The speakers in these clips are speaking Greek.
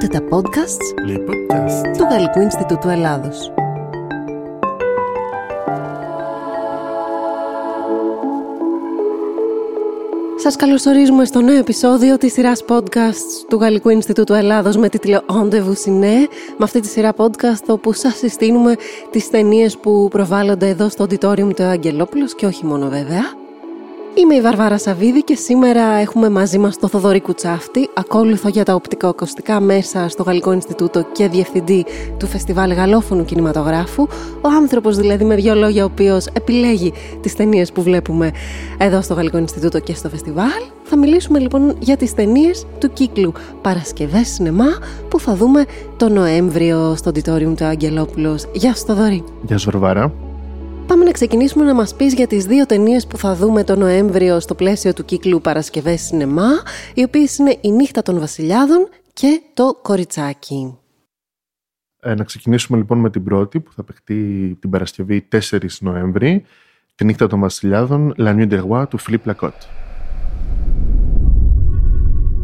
Ακούτε τα podcasts Les podcasts. του Γαλλικού Ινστιτούτου Ελλάδος. Σας καλωσορίζουμε στο νέο επεισόδιο της σειράς podcasts του Γαλλικού Ινστιτούτου Ελλάδος με τίτλο Rendezvous Ciné. Με αυτή τη σειρά podcast όπου σας συστήνουμε τις ταινίες που προβάλλονται εδώ στο Auditorium του Αγγελόπουλος και όχι μόνο βέβαια. Είμαι η Βαρβάρα Σαββίδη και σήμερα έχουμε μαζί μας το Θοδωρή Κουτσάφτη, ακόλουθο για τα οπτικοακουστικά μέσα στο Γαλλικό Ινστιτούτο και διευθυντή του Φεστιβάλ Γαλλόφωνου Κινηματογράφου. Ο άνθρωπος δηλαδή με δύο λόγια ο οποίος επιλέγει τις ταινίες που βλέπουμε εδώ στο Γαλλικό Ινστιτούτο και στο φεστιβάλ. Θα μιλήσουμε λοιπόν για τις ταινίες του κύκλου Παρασκευές Σινεμά που θα δούμε το Νοέμβριο στο Auditorium του Αγγελόπουλος. Γεια σου Θοδωρή. Γεια σου Βαρβάρα. Πάμε να ξεκινήσουμε να μας πεις για τις δύο ταινίες που θα δούμε το Νοέμβριο στο πλαίσιο του κύκλου Παρασκευές Σινεμά, οι οποίες είναι «Η νύχτα των βασιλιάδων» και «Το κοριτσάκι». Ε, να ξεκινήσουμε λοιπόν με την πρώτη που θα παιχτεί την Παρασκευή 4 Νοέμβρη, τη νύχτα των βασιλιάδων, La Nuit des Rois του Philippe Lacotte.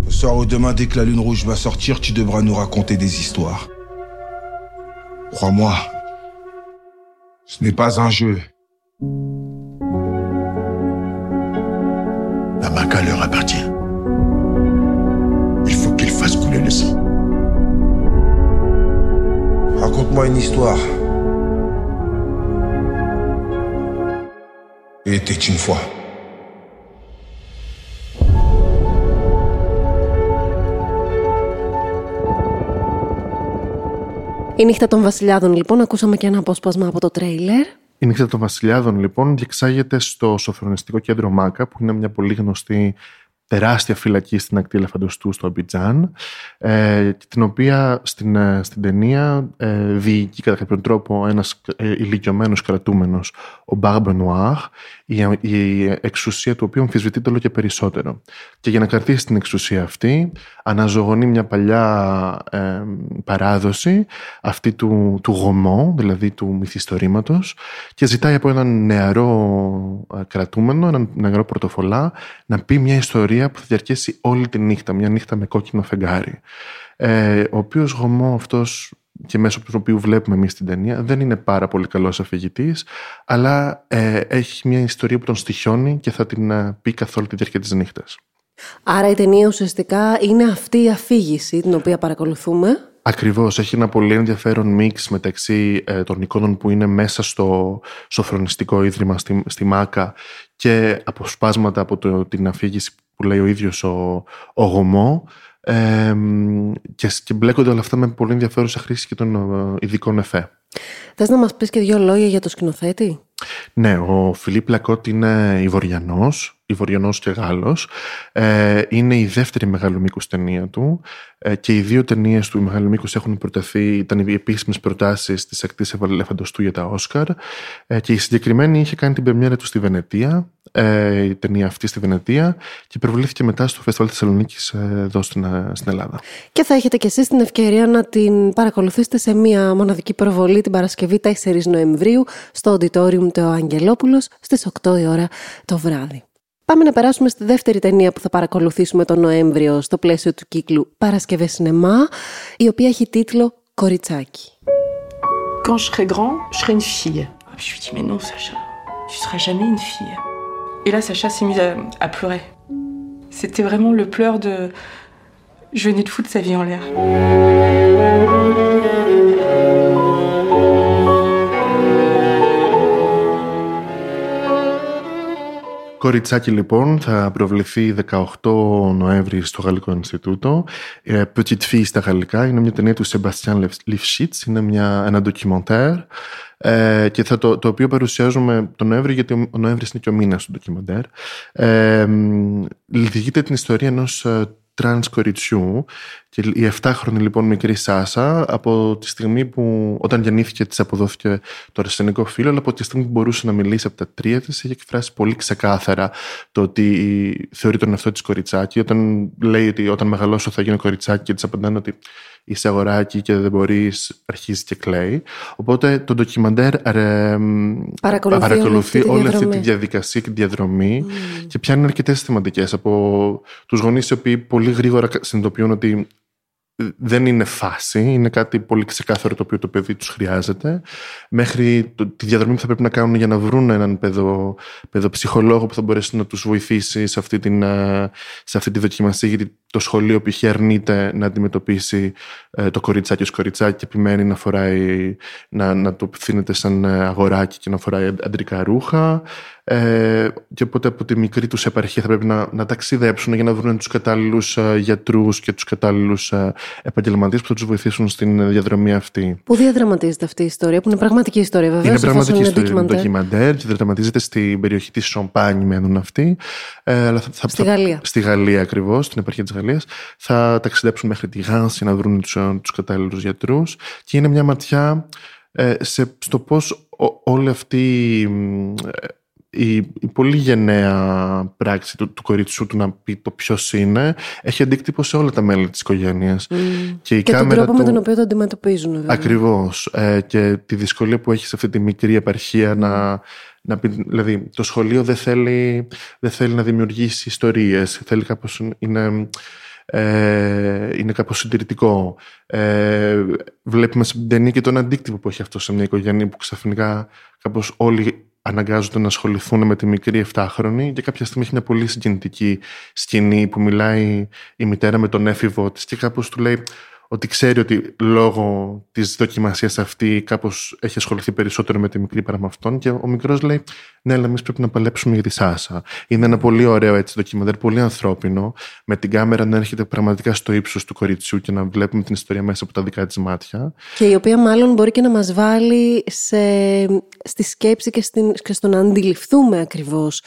Ce soir ou demain, dès que la lune rouge va sortir, tu devras nous raconter des histoires. Crois-moi, ce n'est pas un jeu. La Maca leur appartient. Il faut qu'ils fassent couler le sang. Raconte-moi une histoire. Était une fois. «Η νύχτα των βασιλιάδων» λοιπόν, ακούσαμε και ένα απόσπασμα από το τρέιλερ. Η νύχτα των βασιλιάδων λοιπόν διεξάγεται στο Σοφρονιστικό Κέντρο Μάκα που είναι μια πολύ γνωστή τεράστια φυλακή στην ακτή Ελεφαντοστού στο Αμπιτζάν ε, την οποία στην, ε, στην ταινία ε, διοικεί κατά κάποιον τρόπο ένας ε, ηλικιωμένος κρατούμενος ο Μπάρμπε Νουάρ η, η εξουσία του οποίου αμφισβητείται όλο και περισσότερο. Και για να κρατήσει την εξουσία αυτή αναζωογονεί μια παλιά ε, παράδοση αυτή του, του γομό δηλαδή του μυθιστορήματος και ζητάει από έναν νεαρό ε, κρατούμενο, έναν νεαρό πρωτοφολά να πει μια ιστορία που θα διαρκέσει όλη τη νύχτα, μια νύχτα με κόκκινο φεγγάρι. Ε, ο οποίος γομό αυτός και μέσω του οποίου βλέπουμε εμείς την ταινία δεν είναι πάρα πολύ καλός αφηγητής αλλά ε, έχει μια ιστορία που τον στοιχιώνει και θα την ε, πει καθ' όλη τη διάρκεια της νύχτας. Άρα η ταινία ουσιαστικά είναι αυτή η αφήγηση την οποία παρακολουθούμε. Ακριβώς, έχει ένα πολύ ενδιαφέρον μίξ μεταξύ ε, των εικόνων που είναι μέσα στο σοφρονιστικό ίδρυμα στη, στη Μάκα και αποσπάσματα από το, την αφήγηση που λέει ο ίδιος ο, ο Γωμό ε, και, και μπλέκονται όλα αυτά με πολύ ενδιαφέρουσα χρήση και των ε, ειδικών εφέ. Θες να μας πεις και δύο λόγια για το σκηνοθέτη; Ναι, ο Φιλίπ Λακότ είναι Ιβοριανός, Ιβοριανός και Γάλλος. Ε, είναι η δεύτερη μεγάλου μήκους ταινία του ε, και οι δύο ταινίες του μεγάλου μήκους έχουν προτεθεί, ήταν οι επίσημες προτάσεις της ακτής Ελεφαντοστού για τα Όσκαρ ε, και η συγκεκριμένη είχε κάνει την πρεμιέρα του στη Βενετία, ε, η ταινία αυτή στη Βενετία και προβλήθηκε μετά στο Φεστιβάλ Θεσσαλονίκης εδώ στην, ε, στην Ελλάδα. Και θα έχετε και εσείς την ευκαιρία να την παρακολουθήσετε σε μία μοναδική προβολή την Παρασκευή 4 Νοεμβρίου στο Auditorium του Αγγελόπουλος στις 8 η ώρα το βράδυ. Πάμε να περάσουμε στη δεύτερη ταινία που θα παρακολουθήσουμε τον Νοέμβριο στο πλαίσιο του κύκλου Παρασκευές Σινεμά, η οποία έχει τίτλο «Κοριτσάκι». Quand je serai grand, je serai une fille. Ah, Je lui dis, mais non, Sacha, tu seras jamais une fille. Et là, Sacha s'est mis à, à pleurer. C'était vraiment le pleur de. Je venais de foutre sa vie en l'air. Κοριτσάκι λοιπόν θα προβληθεί 18 Νοέμβρη στο Γαλλικό Ινστιτούτο. Ε, Petite Fille στα γαλλικά είναι μια ταινία του Σεμπαστιάν Λιφσίτς, είναι μια, ένα ντοκιμοντέρ ε, και θα το, το οποίο παρουσιάζουμε τον Νοέμβρη γιατί ο Νοέμβρης είναι και ο μήνας του ντοκιμοντέρ. Ε, διηγείται την ιστορία ενός ε, τρανς κοριτσιού και η 7χρονη λοιπόν μικρή Σάσα από τη στιγμή που όταν γεννήθηκε της αποδόθηκε το αρσενικό φύλο αλλά από τη στιγμή που μπορούσε να μιλήσει από τα τρία της είχε εκφράσει πολύ ξεκάθαρα το ότι θεωρεί τον εαυτό της κοριτσάκι. Όταν λέει ότι όταν μεγαλώσω θα γίνω κοριτσάκι και της απαντάνε ότι είσαι αγοράκι και δεν μπορείς αρχίζει και κλαίει. Οπότε το ντοκιμαντέρ ε, Παρακολουθεί παρακολουθεί όλη αυτή τη όλη αυτή τη διαδρομή. διαδικασία και τη διαδρομή και πιάνει αρκετές θεματικές. Από τους γονείς οι οποίοι πολύ γρήγορα συνειδητοποιούν ότι δεν είναι φάση, είναι κάτι πολύ ξεκάθαρο το οποίο το παιδί τους χρειάζεται. Μέχρι το, τη διαδρομή που θα πρέπει να κάνουν για να βρουν έναν παιδο, παιδοψυχολόγο που θα μπορέσει να τους βοηθήσει σε αυτή, την, σε αυτή τη δοκιμασία, γιατί το σχολείο π.χ. αρνείται να αντιμετωπίσει ε, το κοριτσάκι ως κοριτσάκι και επιμένει να, φοράει, να, να το φθήνεται σαν ε, αγοράκι και να φοράει αντρικά ρούχα. Ε, και οπότε από τη μικρή τους επαρχία θα πρέπει να, να ταξιδέψουν για να βρουν τους κατάλληλους ε, γιατρούς και τους κατάλληλους ε, επαγγελματίες που θα τους βοηθήσουν στην διαδρομή αυτή. Πού διαδραματίζεται αυτή η ιστορία, που είναι πραγματική ιστορία, βέβαια. Είναι πραγματική είναι ιστορία. Είναι ντοκιμαντέρ και διαδραματίζεται στην περιοχή της Σομπάνι, μένουν αυτοί. Ε, αλλά θα, θα, στη Γαλλία. Στη Γαλλία ακριβώς, στην επαρχία της Γαλλίας. Θα ταξιδέψουν μέχρι τη Γάνση να βρουν τους ε, κατάλληλους γιατρούς. Και είναι μια ματιά ε, σε, στο πώς όλη αυτή η, η πολύ γενναία πράξη του, του κοριτσού του να πει το ποιος είναι έχει αντίκτυπο σε όλα τα μέλη της οικογένειας. Mm. Και, η και τον τρόπο με τον οποίο το αντιμετωπίζουν. Βέβαια. Ακριβώς. Ε, και τη δυσκολία που έχει σε αυτή τη μικρή επαρχία να, να πει, δηλαδή το σχολείο δεν θέλει, δεν θέλει να δημιουργήσει ιστορίες. Θέλει κάπως, είναι, ε, είναι κάπως συντηρητικό. Ε, βλέπουμε στην ταινία και τον αντίκτυπο που έχει αυτό σε μια οικογένεια που ξαφνικά κάπως όλοι αναγκάζονται να ασχοληθούν με τη μικρή 7χρονη και κάποια στιγμή έχει μια πολύ συγκινητική σκηνή που μιλάει η μητέρα με τον έφηβο της και κάπως του λέει ότι ξέρει ότι λόγω της δοκιμασίας αυτή κάπως έχει ασχοληθεί περισσότερο με τη μικρή παρά με αυτόν. Και ο μικρός λέει: Ναι, αλλά εμείς πρέπει να παλέψουμε για τη Σάσα. Είναι ένα πολύ ωραίο έτσι ντοκιμαντέρ, πολύ ανθρώπινο, με την κάμερα να έρχεται πραγματικά στο ύψος του κοριτσιού και να βλέπουμε την ιστορία μέσα από τα δικά της μάτια. Και η οποία μάλλον μπορεί και να μας βάλει σε, στη σκέψη και, στην, και στο να αντιληφθούμε ακριβώς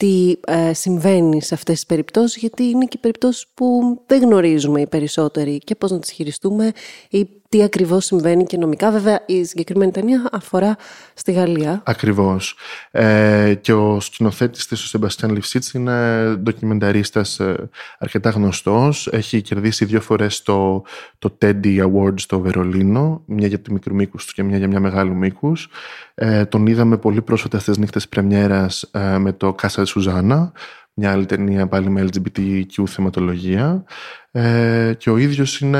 τι ε, συμβαίνει σε αυτές τις περιπτώσεις γιατί είναι και περιπτώσεις που δεν γνωρίζουμε οι περισσότεροι και πώς να τις χειριστούμε. Ή τι ακριβώς συμβαίνει και νομικά. Βέβαια η συγκεκριμένη ταινία αφορά στη Γαλλία. Ακριβώς. Ε, και ο σκηνοθέτης της, ο Σεμπαστιάν Λιφσίτς, είναι ντοκιμενταρίστας ε, αρκετά γνωστός. Έχει κερδίσει δύο φορές το, το Teddy Awards στο Βερολίνο, μια για τη μικρού μήκους του και μια για μια μεγάλου μήκους. Ε, τον είδαμε πολύ πρόσφατα στις νύχτες πρεμιέρας ε, με το Κάσα Σουζάνα, μια άλλη ταινία πάλι με LGBTQ θεματολογία ε, και ο ίδιος είναι,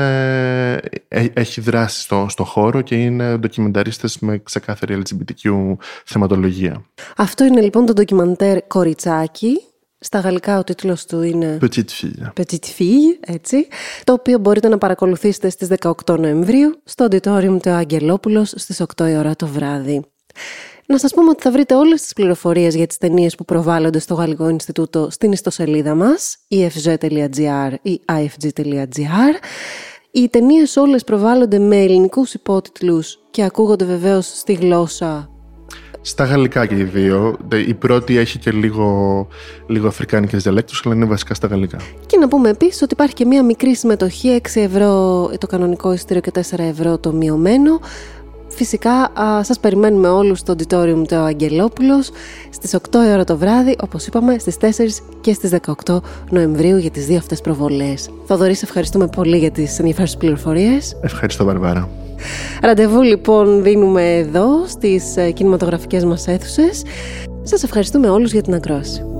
ε, έχει δράσει στο, στο χώρο και είναι ντοκιμενταρίστες με ξεκάθαρη LGBTQ θεματολογία. Αυτό είναι λοιπόν το ντοκιμαντέρ «Κοριτσάκι» Στα γαλλικά ο τίτλος του είναι Petite Fille. Petite Fille, έτσι. Το οποίο μπορείτε να παρακολουθήσετε στις 18 Νοεμβρίου στο Auditorium του Αγγελόπουλος στις 8 η ώρα το βράδυ. Να σας πούμε ότι θα βρείτε όλες τις πληροφορίες για τις ταινίες που προβάλλονται στο Γαλλικό Ινστιτούτο στην ιστοσελίδα μας, efg.gr ή ifg.gr. Οι ταινίες όλες προβάλλονται με ελληνικούς υπότιτλους και ακούγονται βεβαίως στη γλώσσα στα γαλλικά και οι δύο. Η πρώτη έχει και λίγο, λίγο αφρικάνικες διαλέκτους, αλλά είναι βασικά στα γαλλικά. Και να πούμε επίσης ότι υπάρχει και μία μικρή συμμετοχή, 6 ευρώ το κανονικό εισιτήριο και 4 ευρώ το μειωμένο. Φυσικά α, σας περιμένουμε όλους στο Auditorium του Αγγελόπουλος στις 8 ώρα το βράδυ, όπως είπαμε, στις 4 και στις 18 Νοεμβρίου για τις δύο αυτές προβολές. Θοδωρή, σε ευχαριστούμε πολύ για τις ενδιαφέρουσες πληροφορίες. Ευχαριστώ, Βαρβάρα. Ραντεβού λοιπόν δίνουμε εδώ στις ε, κινηματογραφικές μας αίθουσες. Σας ευχαριστούμε όλους για την ακρόαση.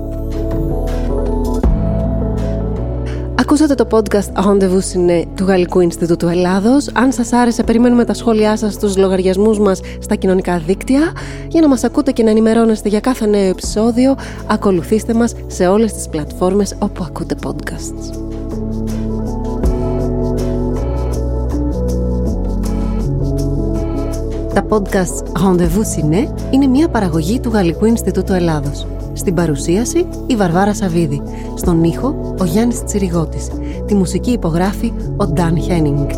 Ακούσατε το podcast Rendezvous Ciné του Γαλλικού Ινστιτούτου Ελλάδος. Αν σας άρεσε, περιμένουμε τα σχόλιά σας στους λογαριασμούς μας στα κοινωνικά δίκτυα. Για να μας ακούτε και να ενημερώνεστε για κάθε νέο επεισόδιο, ακολουθήστε μας σε όλες τις πλατφόρμες όπου ακούτε podcasts. Τα podcasts Rendezvous Ciné είναι μια παραγωγή του Γαλλικού Ινστιτούτου Ελλάδος. Στην παρουσίαση η Βαρβάρα Σαβίδη. Στον ήχο ο Γιάννης Τσιριγώτης. Τη μουσική υπογράφει ο Νταν Χένινγκ.